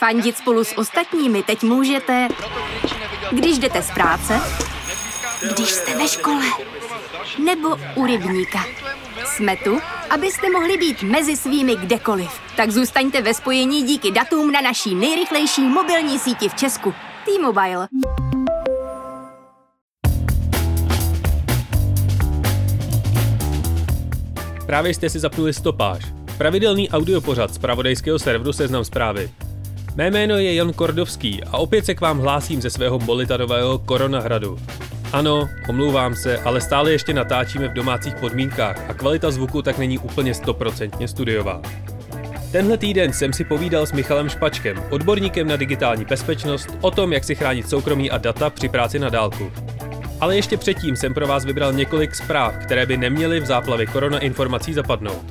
Fandit spolu s ostatními teď můžete, když jdete z práce, když jste ve škole, nebo u rybníka. Jsme tu, abyste mohli být mezi svými kdekoliv. Tak zůstaňte ve spojení díky datům na naší nejrychlejší mobilní síti v Česku. T-Mobile. Právě jste si zapnuli stopáž. Pravidelný audiopořad z pravodejského serveru Seznam zprávy. Mé jméno je Jan Kordovský a opět se k vám hlásím ze svého molitanového koronahradu. Ano, omlouvám se, ale stále ještě natáčíme v domácích podmínkách a kvalita zvuku tak není úplně stoprocentně studiová. Tenhle týden jsem si povídal s Michalem Špačkem, odborníkem na digitální bezpečnost, o tom, jak si chránit soukromí a data při práci na dálku. Ale ještě předtím jsem pro vás vybral několik zpráv, které by neměly v záplavě korona informací zapadnout.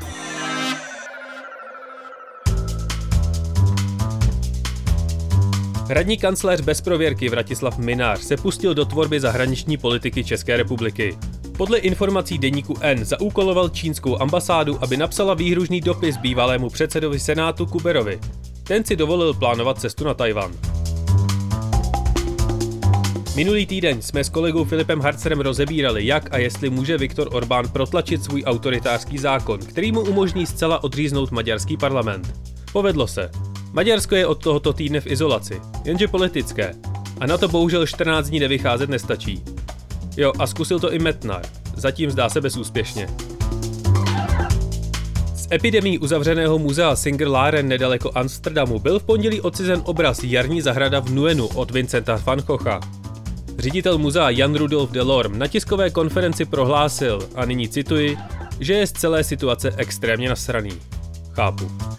Hradní kancléř bez prověrky Vratislav Minář se pustil do tvorby zahraniční politiky České republiky. Podle informací deníku N zaúkoloval čínskou ambasádu, aby napsala výhružný dopis bývalému předsedovi Senátu Kuberovi. Ten si dovolil plánovat cestu na Tajvan. Minulý týden jsme s kolegou Filipem Harcerem rozebírali, jak a jestli může Viktor Orbán protlačit svůj autoritářský zákon, který mu umožní zcela odříznout maďarský parlament. Povedlo se. Maďarsko je od tohoto týdne v izolaci, jenže politické. A na to bohužel 14 dní nevycházet nestačí. Jo, a zkusil to i Metnar. Zatím zdá se bezúspěšně. Z epidemí uzavřeného muzea Singer Laren nedaleko Amsterdamu byl v pondělí odcizen obraz Jarní zahrada v Nuenu od Vincenta van Gogha. Ředitel muzea Jan Rudolf Delorme na tiskové konferenci prohlásil, a nyní cituji, že je z celé situace extrémně nasraný. Chápu.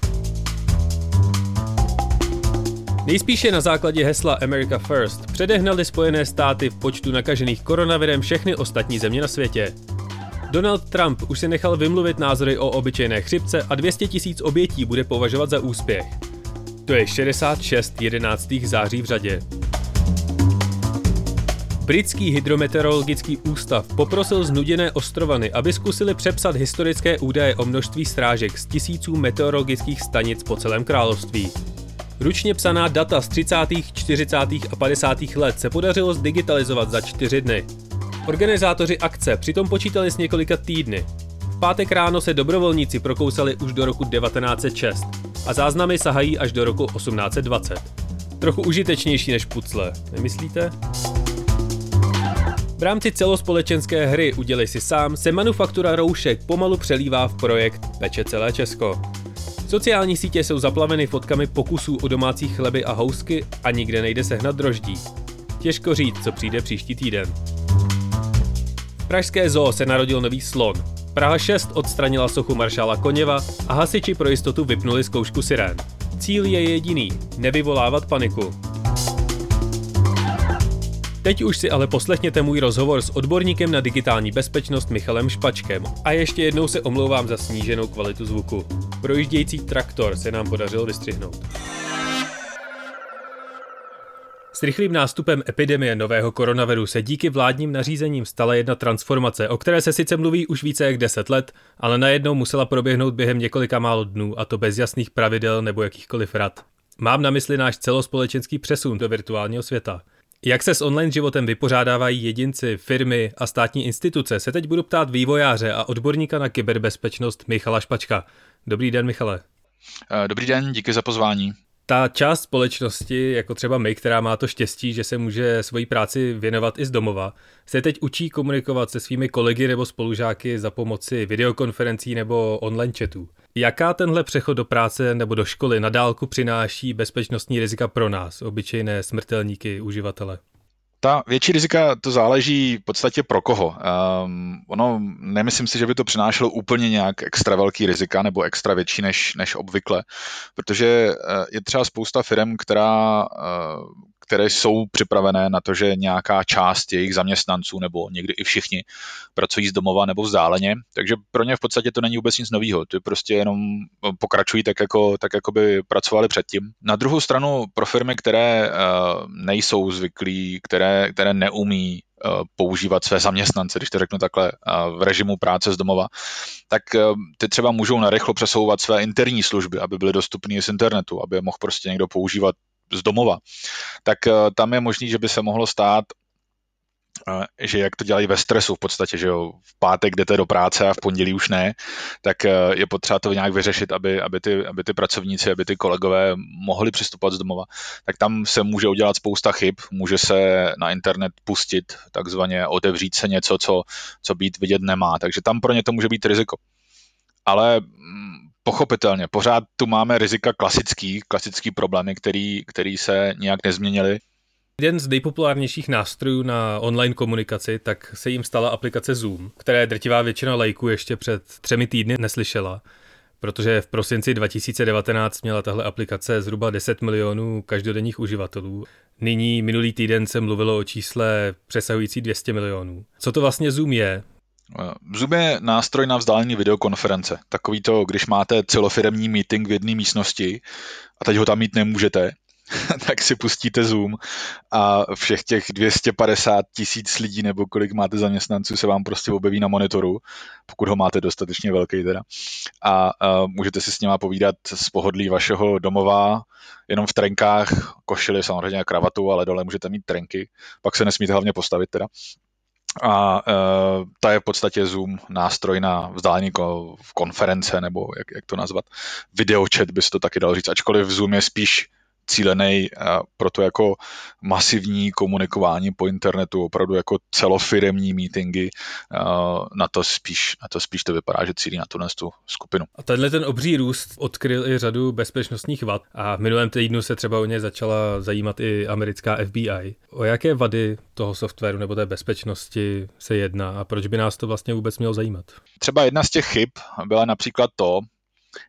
Nejspíše na základě hesla America First předehnali Spojené státy v počtu nakažených koronavirem všechny ostatní země na světě. Donald Trump už si nechal vymluvit názory o obyčejné chřipce a 200 tisíc obětí bude považovat za úspěch. To je 66 11. září v řadě. Britský hydrometeorologický ústav poprosil znuděné ostrovany, aby zkusili přepsat historické údaje o množství srážek z tisíců meteorologických stanic po celém království. Ručně psaná data z 30., 40. a 50. let se podařilo zdigitalizovat za čtyři dny. Organizátoři akce přitom počítali s několika týdny. V pátek ráno se dobrovolníci prokousali už do roku 1906 a záznamy sahají až do roku 1820. Trochu užitečnější než pucle, nemyslíte? V rámci celospolečenské hry Udělej si sám se manufaktura roušek pomalu přelívá v projekt Peče celé Česko. Sociální sítě jsou zaplaveny fotkami pokusů o domácí chleby a housky a nikde nejde sehnat droždí. Těžko říct, co přijde příští týden. V pražské zoo se narodil nový slon. Praha 6 odstranila sochu maršála Koněva a hasiči pro jistotu vypnuli zkoušku sirén. Cíl je jediný – nevyvolávat paniku. Teď už si ale poslechněte můj rozhovor s odborníkem na digitální bezpečnost Michalem Špačkem a ještě jednou se omlouvám za sníženou kvalitu zvuku. Projíždějící traktor se nám podařilo vystřihnout. S rychlým nástupem epidemie nového koronaviru se díky vládním nařízením stala jedna transformace, o které se sice mluví už více jak 10 let, ale najednou musela proběhnout během několika málo dnů, a to bez jasných pravidel nebo jakýchkoliv rad. Mám na mysli náš celospolečenský přesun do virtuálního světa. Jak se s online životem vypořádávají jedinci, firmy a státní instituce, se teď budu ptát vývojáře a odborníka na kyberbezpečnost Michala Špačka. Dobrý den, Michale. Eh, dobrý den, díky za pozvání. Ta část společnosti, jako třeba my, která má to štěstí, že se může svoji práci věnovat i z domova, se teď učí komunikovat se svými kolegy nebo spolužáky za pomoci videokonferencí nebo online chatů. Jaká tenhle přechod do práce nebo do školy na dálku přináší bezpečnostní rizika pro nás, obyčejné smrtelníky, uživatele? Ta větší rizika to záleží v podstatě pro koho. Um, ono, nemyslím si, že by to přinášelo úplně nějak extra velký rizika nebo extra větší než, než obvykle, protože uh, je třeba spousta firm, která, uh, které jsou připravené na to, že nějaká část jejich zaměstnanců nebo někdy i všichni pracují z domova nebo vzdáleně, takže pro ně v podstatě to není vůbec nic nového, ty prostě jenom pokračují tak, jako, tak, jako by pracovali předtím. Na druhou stranu pro firmy, které uh, nejsou zvyklí, které, které neumí používat své zaměstnance, když to řeknu takhle, v režimu práce z domova, tak ty třeba můžou narychlo přesouvat své interní služby, aby byly dostupné z internetu, aby je mohl prostě někdo používat z domova. Tak tam je možný, že by se mohlo stát, že jak to dělají ve stresu v podstatě, že jo, v pátek jdete do práce a v pondělí už ne, tak eh, je potřeba to nějak vyřešit, aby, aby, ty, aby ty pracovníci, aby ty kolegové mohli přistupovat z domova. Tak tam se může udělat spousta chyb, může se na internet pustit, takzvaně otevřít se něco, co, co být vidět nemá, takže tam pro ně to může být riziko. Ale mm, pochopitelně, pořád tu máme rizika klasický, klasický problémy, který, který se nějak nezměnily Jeden z nejpopulárnějších nástrojů na online komunikaci, tak se jim stala aplikace Zoom, které drtivá většina lajků ještě před třemi týdny neslyšela, protože v prosinci 2019 měla tahle aplikace zhruba 10 milionů každodenních uživatelů. Nyní minulý týden se mluvilo o čísle přesahující 200 milionů. Co to vlastně Zoom je? Zoom je nástroj na vzdálené videokonference. Takový to, když máte celofiremní meeting v jedné místnosti a teď ho tam mít nemůžete, tak si pustíte Zoom a všech těch 250 tisíc lidí nebo kolik máte zaměstnanců se vám prostě objeví na monitoru, pokud ho máte dostatečně velký teda. A, a můžete si s nima povídat z pohodlí vašeho domova, jenom v trenkách, košili samozřejmě a kravatu, ale dole můžete mít trenky, pak se nesmíte hlavně postavit teda. A uh, ta je v podstatě Zoom nástroj na vzdálení konference, nebo jak, jak to nazvat, videočet by se to taky dalo říct, ačkoliv Zoom je spíš cílený pro to jako masivní komunikování po internetu, opravdu jako celofiremní meetingy, na to spíš, na to spíš to vypadá, že cílí na tu, tu skupinu. A tenhle ten obří růst odkryl i řadu bezpečnostních vad a v minulém týdnu se třeba o ně začala zajímat i americká FBI. O jaké vady toho softwaru nebo té bezpečnosti se jedná a proč by nás to vlastně vůbec mělo zajímat? Třeba jedna z těch chyb byla například to,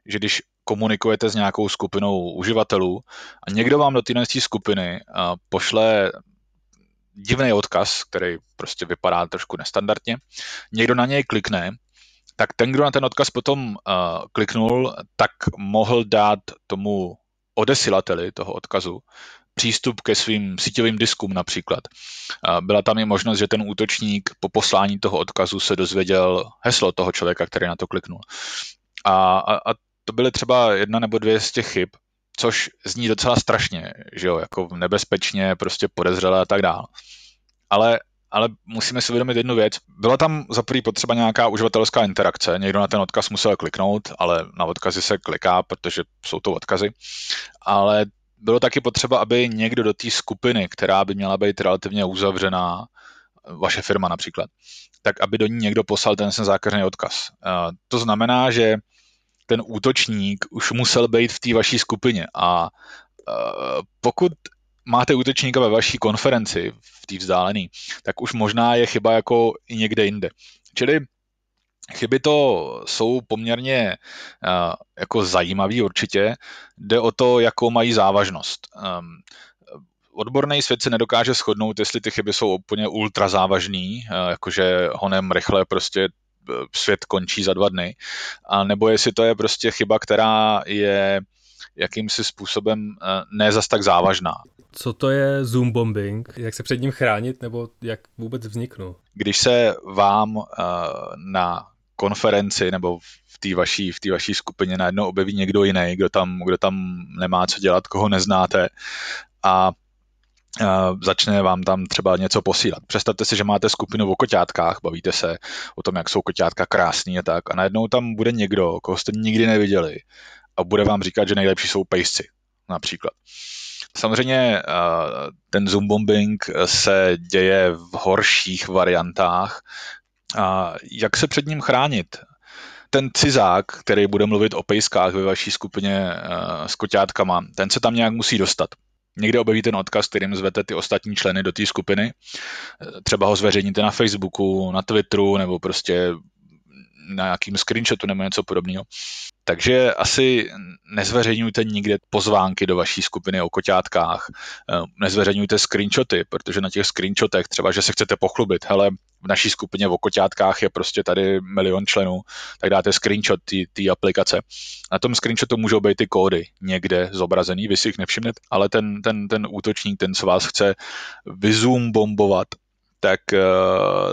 že když komunikujete s nějakou skupinou uživatelů a někdo vám do téhle skupiny pošle divný odkaz, který prostě vypadá trošku nestandardně, někdo na něj klikne, tak ten, kdo na ten odkaz potom uh, kliknul, tak mohl dát tomu odesilateli toho odkazu přístup ke svým síťovým diskům například. Uh, byla tam i možnost, že ten útočník po poslání toho odkazu se dozvěděl heslo toho člověka, který na to kliknul. A, a, a to byly třeba jedna nebo dvě z těch chyb, což zní docela strašně, že jo, jako nebezpečně, prostě podezřelé a tak dále. Ale, ale musíme si uvědomit jednu věc. Byla tam za prvý potřeba nějaká uživatelská interakce, někdo na ten odkaz musel kliknout, ale na odkazy se kliká, protože jsou to odkazy. Ale bylo taky potřeba, aby někdo do té skupiny, která by měla být relativně uzavřená, vaše firma například, tak aby do ní někdo poslal ten zákařený odkaz. To znamená, že ten útočník už musel být v té vaší skupině a uh, pokud máte útočníka ve vaší konferenci, v té vzdálené, tak už možná je chyba jako i někde jinde. Čili chyby to jsou poměrně uh, jako zajímavý určitě. Jde o to, jakou mají závažnost. Um, odborný svět se nedokáže shodnout, jestli ty chyby jsou úplně ultra závažný, jakože honem rychle prostě svět končí za dva dny, a nebo jestli to je prostě chyba, která je jakýmsi způsobem eh, ne zas tak závažná. Co to je Zoom bombing? Jak se před ním chránit nebo jak vůbec vzniknul? Když se vám uh, na konferenci nebo v té vaší, v té vaší skupině najednou objeví někdo jiný, kdo tam, kdo tam nemá co dělat, koho neznáte a začne vám tam třeba něco posílat. Představte si, že máte skupinu o koťátkách, bavíte se o tom, jak jsou koťátka krásný a tak a najednou tam bude někdo, koho jste nikdy neviděli a bude vám říkat, že nejlepší jsou pejsci například. Samozřejmě ten zoom bombing se děje v horších variantách. A jak se před ním chránit? Ten cizák, který bude mluvit o pejskách ve vaší skupině s koťátkama, ten se tam nějak musí dostat někde objeví ten odkaz, kterým zvete ty ostatní členy do té skupiny. Třeba ho zveřejníte na Facebooku, na Twitteru nebo prostě na nějakým screenshotu nebo něco podobného. Takže asi nezveřejňujte nikde pozvánky do vaší skupiny o koťátkách, nezveřejňujte screenshoty, protože na těch screenshotech třeba, že se chcete pochlubit, hele, v naší skupině v okoťátkách je prostě tady milion členů, tak dáte screenshot té aplikace. Na tom screenshotu můžou být ty kódy někde zobrazený, vy si jich nevšimnete, ale ten, ten, ten útočník, ten, co vás chce vyzoom bombovat, tak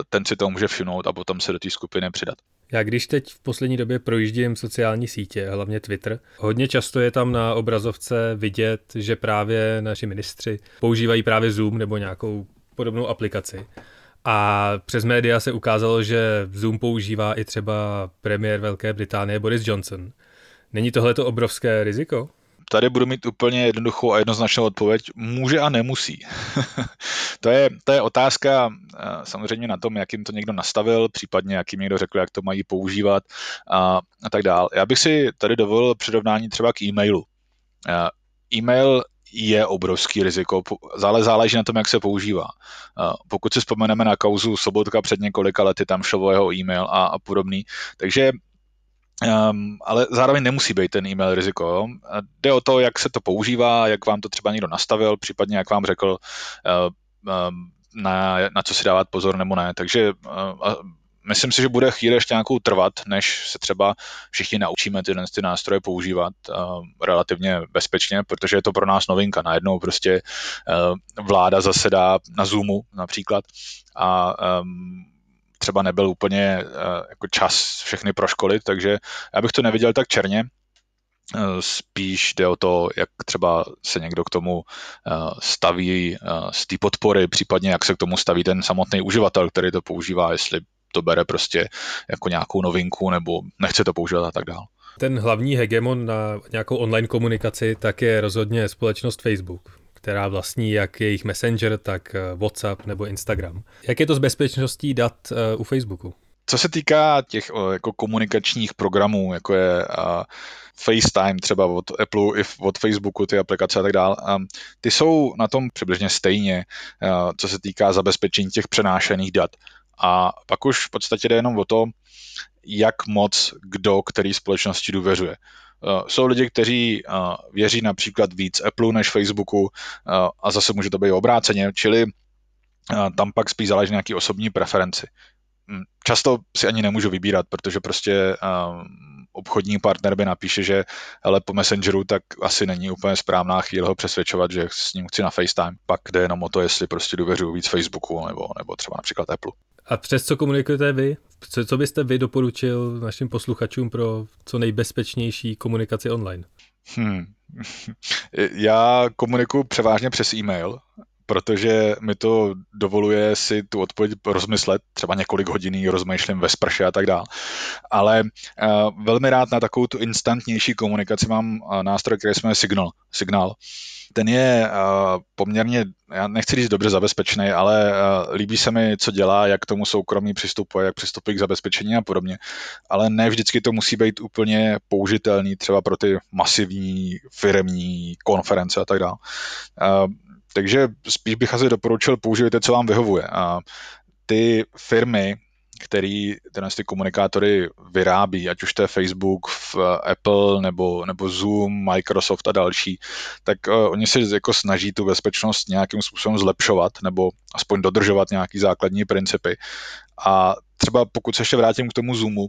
ten si to může všimnout a potom se do té skupiny přidat. Já když teď v poslední době projíždím sociální sítě, hlavně Twitter, hodně často je tam na obrazovce vidět, že právě naši ministři používají právě Zoom nebo nějakou podobnou aplikaci. A přes média se ukázalo, že Zoom používá i třeba premiér Velké Británie Boris Johnson. Není tohle to obrovské riziko? Tady budu mít úplně jednoduchou a jednoznačnou odpověď. Může a nemusí. to, je, to je otázka eh, samozřejmě na tom, jak jim to někdo nastavil, případně jak jim někdo řekl, jak to mají používat a, a tak dál. Já bych si tady dovolil přirovnání třeba k e-mailu. Eh, e-mail je obrovský riziko, ale záleží na tom, jak se používá. Pokud si vzpomeneme na kauzu Sobotka před několika lety, tam šlo jeho e-mail a, a podobný, takže Um, ale zároveň nemusí být ten e-mail riziko. Jde o to, jak se to používá, jak vám to třeba někdo nastavil, případně jak vám řekl, uh, um, na, na co si dávat pozor nebo ne. Takže uh, myslím si, že bude chvíli ještě nějakou trvat, než se třeba všichni naučíme tyhle ty nástroje používat uh, relativně bezpečně, protože je to pro nás novinka. Najednou prostě uh, vláda zasedá na Zoomu například a um, třeba nebyl úplně uh, jako čas všechny proškolit, takže já bych to neviděl tak černě, spíš jde o to, jak třeba se někdo k tomu staví z té podpory, případně jak se k tomu staví ten samotný uživatel, který to používá, jestli to bere prostě jako nějakou novinku nebo nechce to používat a tak dále. Ten hlavní hegemon na nějakou online komunikaci tak je rozhodně společnost Facebook která vlastní jak jejich Messenger, tak eh, WhatsApp nebo Instagram. Jak je to s bezpečností dat eh, u Facebooku? Co se týká těch jako komunikačních programů, jako je uh, FaceTime třeba od Apple i od Facebooku, ty aplikace a tak dále, um, ty jsou na tom přibližně stejně, uh, co se týká zabezpečení těch přenášených dat. A pak už v podstatě jde jenom o to, jak moc kdo který společnosti důvěřuje. Uh, jsou lidi, kteří uh, věří například víc Apple než Facebooku uh, a zase může to být obráceně, čili tam pak spíš záleží nějaký osobní preferenci. Hm, často si ani nemůžu vybírat, protože prostě obchodní partner by napíše, že ale po Messengeru, tak asi není úplně správná chvíle ho přesvědčovat, že s ním chci na FaceTime. Pak jde jenom o to, jestli prostě důvěřuji víc Facebooku nebo, nebo třeba například Apple. A přes co komunikujete vy? Co, co byste vy doporučil našim posluchačům pro co nejbezpečnější komunikaci online? Hmm. Já komunikuji převážně přes e-mail, protože mi to dovoluje si tu odpověď rozmyslet, třeba několik hodin rozmýšlím ve sprše a tak dále. Ale uh, velmi rád na takovou tu instantnější komunikaci mám uh, nástroj, který jmenuje Signal. Signal ten je uh, poměrně, já nechci říct dobře zabezpečený, ale líbí se mi, co dělá, jak tomu soukromí přistupuje, jak přistupuje k zabezpečení a podobně. Ale ne vždycky to musí být úplně použitelný třeba pro ty masivní firmní konference a tak dále. Takže spíš bych asi doporučil, použijte, co vám vyhovuje. A ty firmy, který tyhle ty komunikátory vyrábí, ať už to je Facebook, Apple nebo, nebo Zoom, Microsoft a další, tak uh, oni se jako snaží tu bezpečnost nějakým způsobem zlepšovat nebo aspoň dodržovat nějaký základní principy. A třeba pokud se ještě vrátím k tomu Zoomu,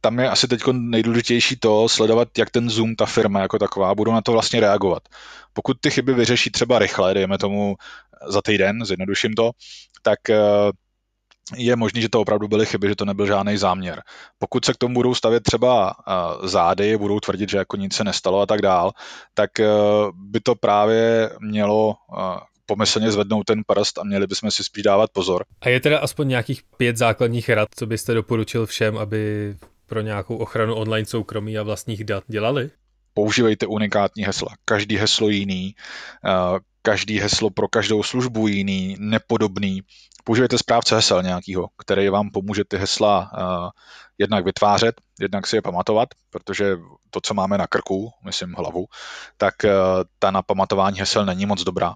tam je asi teď nejdůležitější to sledovat, jak ten Zoom, ta firma jako taková, budou na to vlastně reagovat. Pokud ty chyby vyřeší třeba rychle, dejme tomu za týden, zjednoduším to, tak uh, je možné, že to opravdu byly chyby, že to nebyl žádný záměr. Pokud se k tomu budou stavět třeba zády, budou tvrdit, že jako nic se nestalo a tak dál, tak e, by to právě mělo pomyslně zvednout ten prst a měli bychom si spíš dávat pozor. A je teda aspoň nějakých pět základních rad, co byste doporučil všem, aby pro nějakou ochranu online soukromí a vlastních dat dělali? Používejte unikátní hesla. Každý heslo jiný, každý heslo pro každou službu jiný, nepodobný použijete správce hesel nějakýho, který vám pomůže ty hesla uh, jednak vytvářet, jednak si je pamatovat, protože to, co máme na krku, myslím hlavu, tak uh, ta na pamatování hesel není moc dobrá.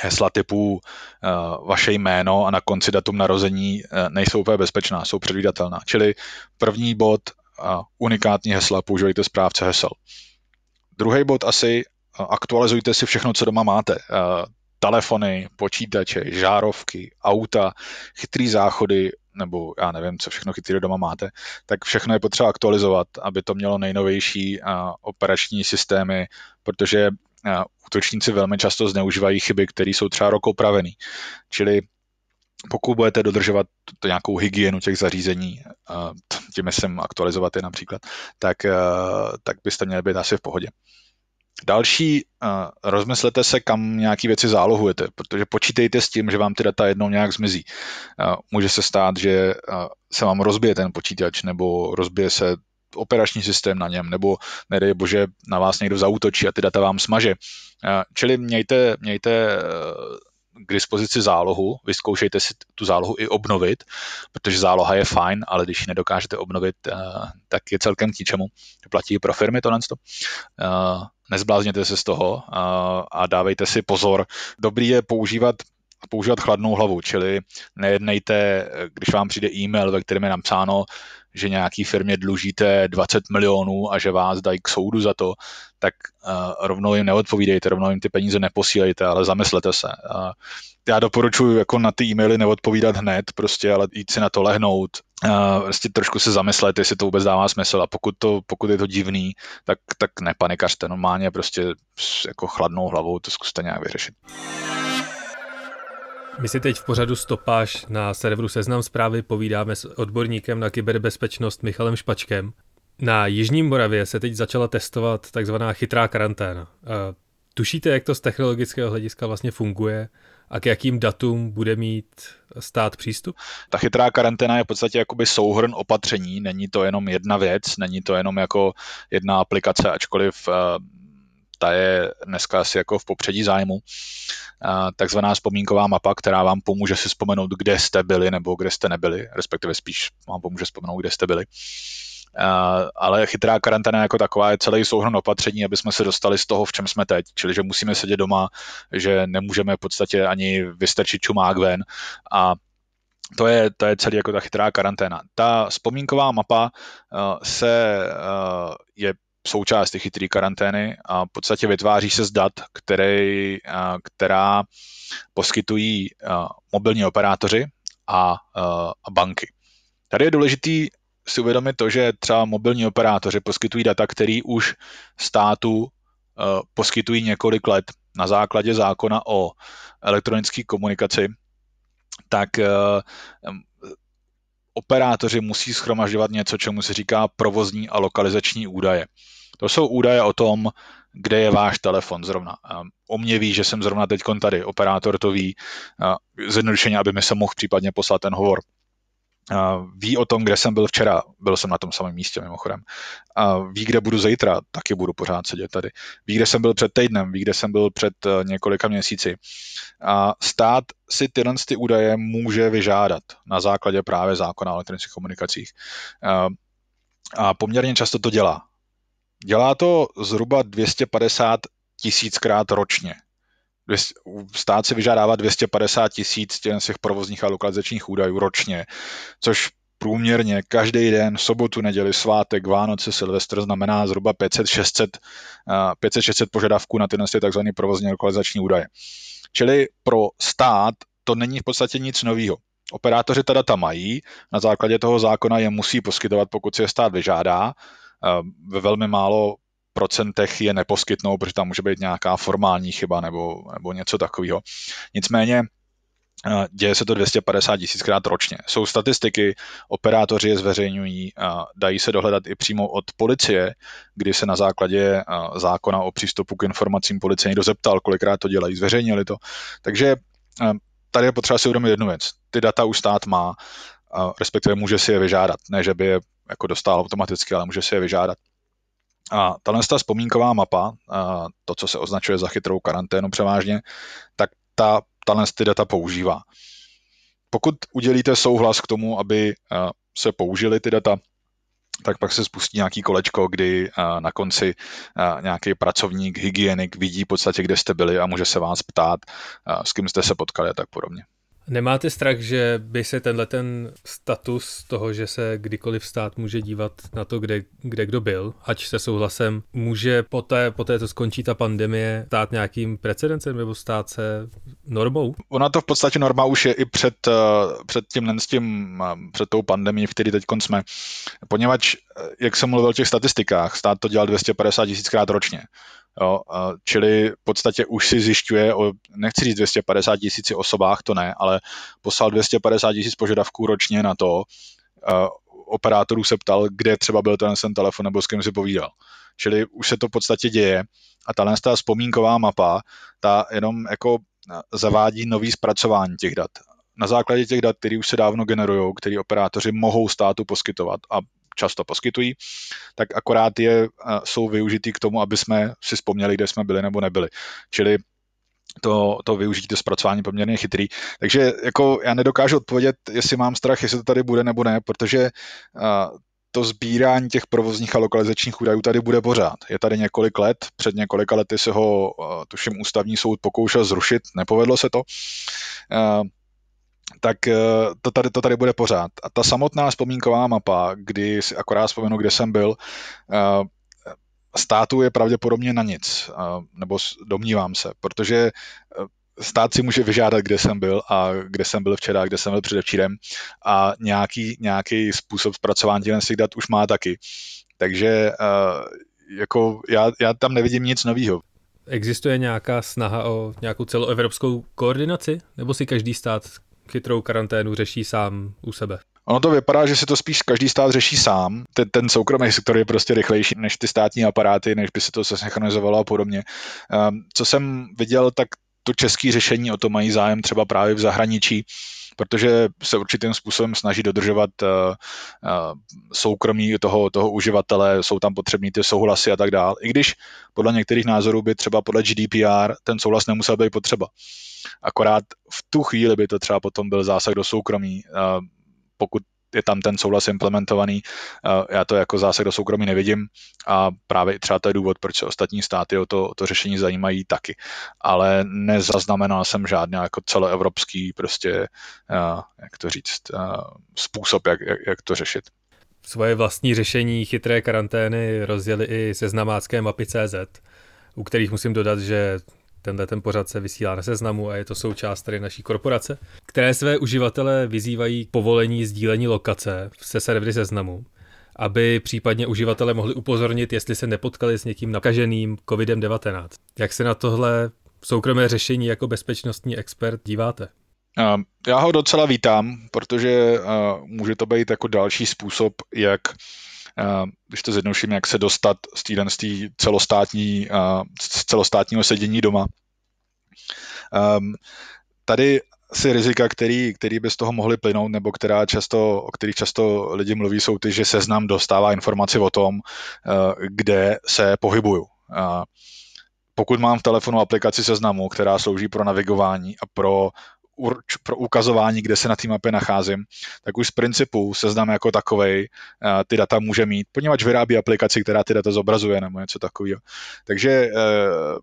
Hesla typu uh, vaše jméno a na konci datum narození uh, nejsou úplně bezpečná, jsou předvídatelná. Čili první bod, uh, unikátní hesla, používejte správce hesel. Druhý bod asi, aktualizujte si všechno, co doma máte telefony, počítače, žárovky, auta, chytrý záchody, nebo já nevím, co všechno chytrý doma máte, tak všechno je potřeba aktualizovat, aby to mělo nejnovější operační systémy, protože útočníci velmi často zneužívají chyby, které jsou třeba rok opravený. Čili pokud budete dodržovat to nějakou hygienu těch zařízení, tím jsem aktualizovat je například, tak, tak byste měli být asi v pohodě. Další, rozmyslete se, kam nějaký věci zálohujete, protože počítejte s tím, že vám ty data jednou nějak zmizí. Může se stát, že se vám rozbije ten počítač, nebo rozbije se operační systém na něm, nebo nedej bože na vás někdo zautočí a ty data vám smaže. Čili mějte, mějte k dispozici zálohu, vyzkoušejte si tu zálohu i obnovit, protože záloha je fajn, ale když ji nedokážete obnovit, eh, tak je celkem k ničemu. Platí pro firmy tohle. Eh, nezblázněte se z toho eh, a dávejte si pozor. Dobrý je používat používat chladnou hlavu, čili nejednejte, když vám přijde e-mail, ve kterém je napsáno, že nějaký firmě dlužíte 20 milionů a že vás dají k soudu za to, tak uh, rovnou jim neodpovídejte, rovnou jim ty peníze neposílejte, ale zamyslete se. Uh, já doporučuji jako na ty e-maily neodpovídat hned, prostě, ale jít si na to lehnout, uh, prostě trošku se zamyslet, jestli to vůbec dává smysl a pokud, to, pokud je to divný, tak, tak nepanikařte, normálně prostě jako chladnou hlavou to zkuste nějak vyřešit. My si teď v pořadu Stopáž na serveru Seznam zprávy povídáme s odborníkem na kyberbezpečnost Michalem Špačkem. Na Jižním Moravě se teď začala testovat takzvaná chytrá karanténa. Tušíte, jak to z technologického hlediska vlastně funguje a k jakým datům bude mít stát přístup? Ta chytrá karanténa je v podstatě jakoby souhrn opatření, není to jenom jedna věc, není to jenom jako jedna aplikace, ačkoliv ta je dneska asi jako v popředí zájmu. Takzvaná vzpomínková mapa, která vám pomůže si vzpomenout, kde jste byli nebo kde jste nebyli, respektive spíš vám pomůže vzpomenout, kde jste byli. Ale chytrá karanténa jako taková je celý souhrn opatření, aby jsme se dostali z toho, v čem jsme teď. Čili, že musíme sedět doma, že nemůžeme v podstatě ani vystrčit čumák ven a to je, to je celý jako ta chytrá karanténa. Ta vzpomínková mapa se je součást chytré karantény a v podstatě vytváří se z dat, které, která poskytují mobilní operátoři a, a banky. Tady je důležitý si uvědomit to, že třeba mobilní operátoři poskytují data, které už státu poskytují několik let na základě zákona o elektronické komunikaci, tak operátoři musí schromažďovat něco, čemu se říká provozní a lokalizační údaje. To jsou údaje o tom, kde je váš telefon zrovna. O mě ví, že jsem zrovna teď tady, operátor to ví, zjednodušeně, aby mi se mohl případně poslat ten hovor. Ví o tom, kde jsem byl včera, byl jsem na tom samém místě mimochodem. Ví, kde budu zítra, taky budu pořád sedět tady. Ví, kde jsem byl před týdnem, ví, kde jsem byl před eh, několika měsíci. A stát si tyhle ty údaje může vyžádat na základě právě zákona o elektronických komunikacích. A poměrně často to dělá. Dělá to zhruba 250 tisíckrát ročně. Stát si vyžádává 250 tisíc těch provozních a lokalizačních údajů ročně, což průměrně každý den, sobotu, neděli, svátek, Vánoce, Silvestr znamená zhruba 500-600 500-600 požadavků na tyhle tzv. provozní lokalizační údaje. Čili pro stát to není v podstatě nic nového. Operátoři ta data mají, na základě toho zákona je musí poskytovat, pokud si je stát vyžádá, ve velmi málo procentech je neposkytnou, protože tam může být nějaká formální chyba nebo, nebo něco takového. Nicméně děje se to 250 tisíckrát ročně. Jsou statistiky, operátoři je zveřejňují, dají se dohledat i přímo od policie, kdy se na základě zákona o přístupu k informacím policie někdo zeptal, kolikrát to dělají, zveřejnili to. Takže tady je potřeba si uvědomit jednu věc. Ty data už stát má, respektive může si je vyžádat. Ne, že by je jako dostal automaticky, ale může si je vyžádat. A tahle ta vzpomínková mapa, to, co se označuje za chytrou karanténu převážně, tak ta tahle ty data používá. Pokud udělíte souhlas k tomu, aby se použili ty data, tak pak se spustí nějaký kolečko, kdy na konci nějaký pracovník, hygienik vidí v podstatě, kde jste byli a může se vás ptát, s kým jste se potkali a tak podobně. Nemáte strach, že by se tenhle ten status toho, že se kdykoliv stát může dívat na to, kde, kde kdo byl, ať se souhlasem, může poté, poté, co skončí ta pandemie, stát nějakým precedencem nebo stát se normou? Ona to v podstatě norma už je i před, eh, před tím, s tím, eh, před tou pandemí, v který teď jsme. Poněvadž, eh, jak jsem mluvil o těch statistikách, stát to dělal 250 tisíckrát ročně. Jo, čili v podstatě už si zjišťuje o, nechci říct 250 tisíc osobách, to ne, ale poslal 250 tisíc požadavků ročně na to, operátorů se ptal, kde třeba byl ten, ten telefon nebo s kým si povídal. Čili už se to v podstatě děje a tahle ta vzpomínková mapa, ta jenom jako zavádí nový zpracování těch dat. Na základě těch dat, které už se dávno generují, které operátoři mohou státu poskytovat a často poskytují, tak akorát je, jsou využitý k tomu, aby jsme si vzpomněli, kde jsme byli nebo nebyli. Čili to, to využití, to zpracování poměrně chytrý. Takže jako já nedokážu odpovědět, jestli mám strach, jestli to tady bude nebo ne, protože uh, to sbírání těch provozních a lokalizačních údajů tady bude pořád. Je tady několik let, před několika lety se ho, uh, tuším, ústavní soud pokoušel zrušit, nepovedlo se to. Tak to tady, to tady bude pořád. A ta samotná vzpomínková mapa, kdy si akorát vzpomenu, kde jsem byl, státu je pravděpodobně na nic, nebo domnívám se, protože stát si může vyžádat, kde jsem byl a kde jsem byl včera, kde jsem byl předevčírem a nějaký, nějaký způsob zpracování těch dat už má taky. Takže jako já, já tam nevidím nic nového. Existuje nějaká snaha o nějakou celoevropskou koordinaci? Nebo si každý stát chytrou karanténu řeší sám u sebe? Ono to vypadá, že si to spíš každý stát řeší sám. Ten, ten soukromý sektor je prostě rychlejší než ty státní aparáty, než by se to synchronizovalo a podobně. Um, co jsem viděl, tak to české řešení o to mají zájem třeba právě v zahraničí, protože se určitým způsobem snaží dodržovat uh, uh, soukromí toho, toho uživatele, jsou tam potřební ty souhlasy a tak dále. I když podle některých názorů by třeba podle GDPR ten souhlas nemusel být potřeba. Akorát v tu chvíli by to třeba potom byl zásah do soukromí. Uh, pokud je tam ten souhlas implementovaný. Eh, já to jako zásah do soukromí nevidím a právě třeba to je důvod, proč se ostatní státy o to, o to řešení zajímají taky. Ale nezaznamenal jsem žádný jako celoevropský prostě, eh, jak to říct, eh, způsob, jak, jak, jak to řešit. Svoje vlastní řešení chytré karantény rozjeli i seznamácké mapy CZ, u kterých musím dodat, že Tenhle ten pořad se vysílá na seznamu a je to součást tady naší korporace, které své uživatele vyzývají k povolení sdílení lokace se servery seznamu, aby případně uživatele mohli upozornit, jestli se nepotkali s někým nakaženým COVID-19. Jak se na tohle soukromé řešení jako bezpečnostní expert díváte? Já ho docela vítám, protože může to být jako další způsob, jak když to zjednoduším, jak se dostat z té celostátní, z celostátního sedění doma. Um, tady si rizika, který, který by z toho mohly plynout, nebo která často, o kterých často lidi mluví, jsou ty, že seznam dostává informaci o tom, uh, kde se pohybuju. Pokud mám v telefonu aplikaci seznamu, která slouží pro navigování a pro urč, pro ukazování, kde se na té mapě nacházím, tak už z principu seznam jako takovej uh, ty data může mít, poněvadž vyrábí aplikaci, která ty data zobrazuje nebo něco takového. Takže uh,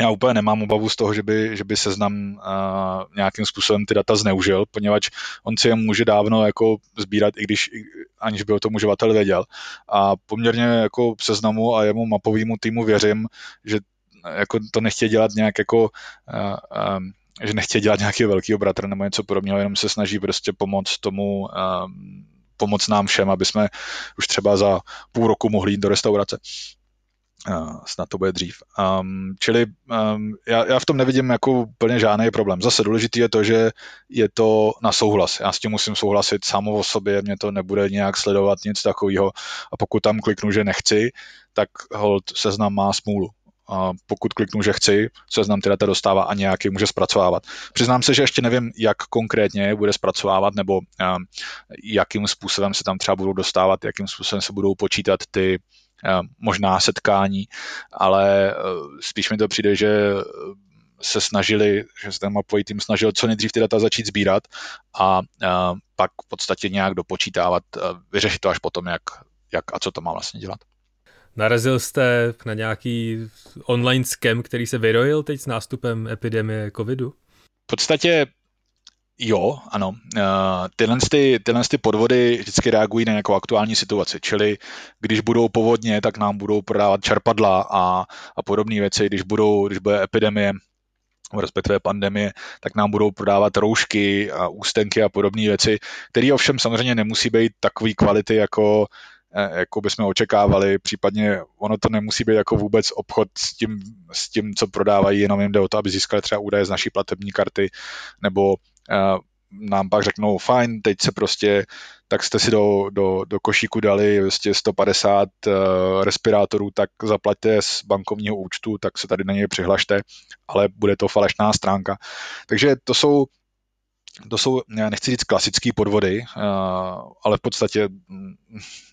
já úplně nemám obavu z toho, že by, že by seznam uh, nějakým způsobem ty data zneužil, poněvadž on si je může dávno jako sbírat, i když aniž by o tom uživatel věděl. A poměrně jako seznamu a jemu mapovému týmu věřím, že jako to nechtějí dělat nějak jako uh, že nechtějí dělat nějaký velký obratr nebo něco podobného, jenom se snaží prostě pomoct tomu, um, pomoct nám všem, aby jsme už třeba za půl roku mohli jít do restaurace. Uh, snad to bude dřív. Um, čili um, já, já v tom nevidím jako úplně žádný problém. Zase důležitý je to, že je to na souhlas. Já s tím musím souhlasit samo o sobě, mě to nebude nějak sledovat nic takového. A pokud tam kliknu, že nechci, tak hold seznam má smůlu a pokud kliknu, že chci, seznam ty data dostává a nějaký může zpracovávat. Přiznám se, že ještě nevím, jak konkrétně bude zpracovávat nebo uh, jakým způsobem se tam třeba budou dostávat, jakým způsobem se budou počítat ty uh, možná setkání, ale uh, spíš mi to přijde, že se snažili, že se ten mapový tým snažil co nejdřív ty data začít sbírat a uh, pak v podstatě nějak dopočítávat, vyřešit to až potom, jak, jak a co to má vlastně dělat. Narazil jste na nějaký online scam, který se vyrojil teď s nástupem epidemie covidu? V podstatě Jo, ano. Uh, tyhle, ty, tyhle ty podvody vždycky reagují na nějakou aktuální situaci, čili když budou povodně, tak nám budou prodávat čerpadla a, a podobné věci, když, budou, když bude epidemie, respektive pandemie, tak nám budou prodávat roušky a ústenky a podobné věci, které ovšem samozřejmě nemusí být takové kvality jako eh, jako bychom očekávali, případně ono to nemusí být jako vůbec obchod s tím, s tím co prodávají, jenom jim jde o to, aby získali třeba údaje z naší platební karty, nebo uh, nám pak řeknou, fajn, teď se prostě, tak jste si do, do, do košíku dali vlastně 150 uh, respirátorů, tak zaplaťte z bankovního účtu, tak se tady na něj přihlašte, ale bude to falešná stránka. Takže to jsou to jsou, nechci říct klasické podvody, uh, ale v podstatě, mm,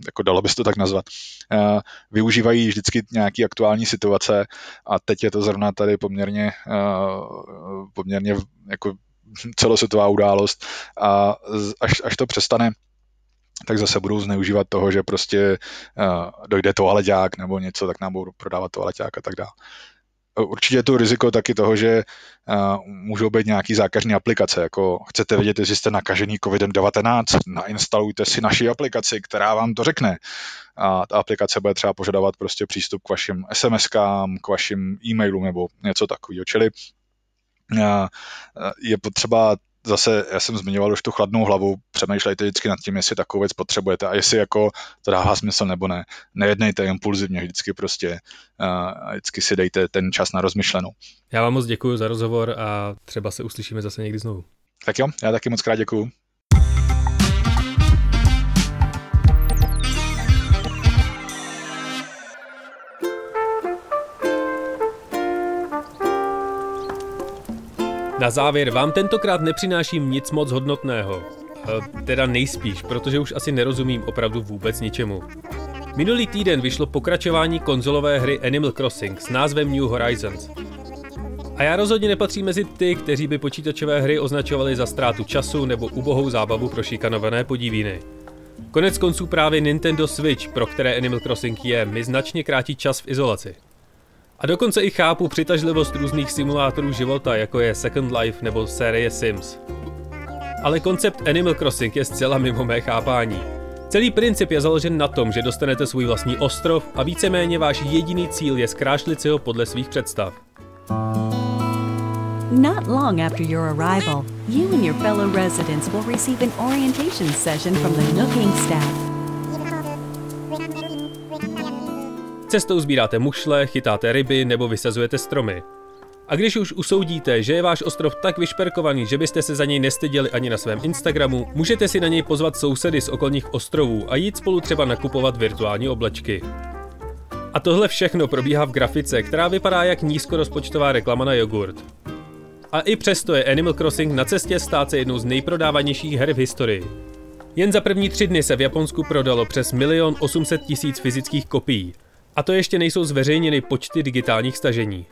jako dalo by se to tak nazvat, uh, využívají vždycky nějaký aktuální situace a teď je to zrovna tady poměrně, uh, poměrně jako celosvětová událost a až, až to přestane, tak zase budou zneužívat toho, že prostě dojde toaleťák nebo něco, tak nám budou prodávat toaleťák a tak dále. Určitě je to riziko taky toho, že uh, můžou být nějaký zákažní aplikace, jako chcete vědět, jestli jste nakažený COVID-19, nainstalujte si naši aplikaci, která vám to řekne. A ta aplikace bude třeba požadovat prostě přístup k vašim SMS-kám, k vašim e-mailům nebo něco takového. Čili je potřeba zase, já jsem zmiňoval už tu chladnou hlavu, přemýšlejte vždycky nad tím, jestli takovou věc potřebujete a jestli jako to dává smysl nebo ne. Nejednejte impulzivně, vždycky prostě, uh, vždycky si dejte ten čas na rozmyšlenou. Já vám moc děkuji za rozhovor a třeba se uslyšíme zase někdy znovu. Tak jo, já taky moc krát děkuju. Na závěr vám tentokrát nepřináším nic moc hodnotného. E, teda nejspíš, protože už asi nerozumím opravdu vůbec ničemu. Minulý týden vyšlo pokračování konzolové hry Animal Crossing s názvem New Horizons. A já rozhodně nepatřím mezi ty, kteří by počítačové hry označovali za ztrátu času nebo ubohou zábavu pro šikanované podívíny. Konec konců právě Nintendo Switch, pro které Animal Crossing je, mi značně krátí čas v izolaci. A dokonce i chápu přitažlivost různých simulátorů života, jako je Second Life nebo série Sims. Ale koncept Animal Crossing je zcela mimo mé chápání. Celý princip je založen na tom, že dostanete svůj vlastní ostrov a víceméně váš jediný cíl je zkrášlit si ho podle svých představ. Not long after your arrival, you and your fellow residents will receive an orientation session from the Nooking staff. Cestou sbíráte mušle, chytáte ryby nebo vysazujete stromy. A když už usoudíte, že je váš ostrov tak vyšperkovaný, že byste se za něj nestyděli ani na svém Instagramu, můžete si na něj pozvat sousedy z okolních ostrovů a jít spolu třeba nakupovat virtuální oblečky. A tohle všechno probíhá v grafice, která vypadá jak nízkorozpočtová reklama na jogurt. A i přesto je Animal Crossing na cestě stát se jednou z nejprodávanějších her v historii. Jen za první tři dny se v Japonsku prodalo přes 1 800 000 fyzických kopií a to ještě nejsou zveřejněny počty digitálních stažení.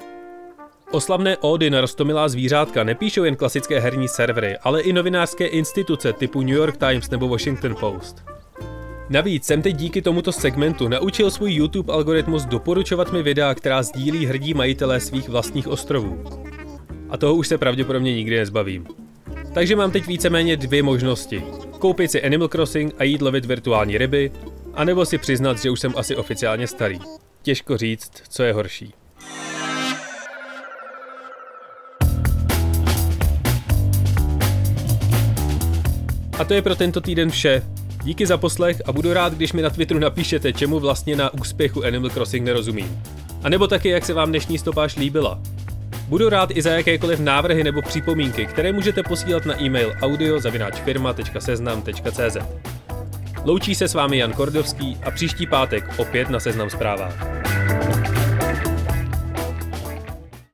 Oslavné ódy na rostomilá zvířátka nepíšou jen klasické herní servery, ale i novinářské instituce typu New York Times nebo Washington Post. Navíc jsem teď díky tomuto segmentu naučil svůj YouTube algoritmus doporučovat mi videa, která sdílí hrdí majitelé svých vlastních ostrovů. A toho už se pravděpodobně nikdy nezbavím. Takže mám teď víceméně dvě možnosti. Koupit si Animal Crossing a jít lovit virtuální ryby, a nebo si přiznat, že už jsem asi oficiálně starý. Těžko říct, co je horší. A to je pro tento týden vše. Díky za poslech a budu rád, když mi na Twitteru napíšete, čemu vlastně na úspěchu Animal Crossing nerozumím. A nebo taky, jak se vám dnešní stopáž líbila. Budu rád i za jakékoliv návrhy nebo připomínky, které můžete posílat na e-mail audio.firma.seznam.cz. Loučí se s vámi Jan Kordovský a příští pátek opět na Seznam zprávách.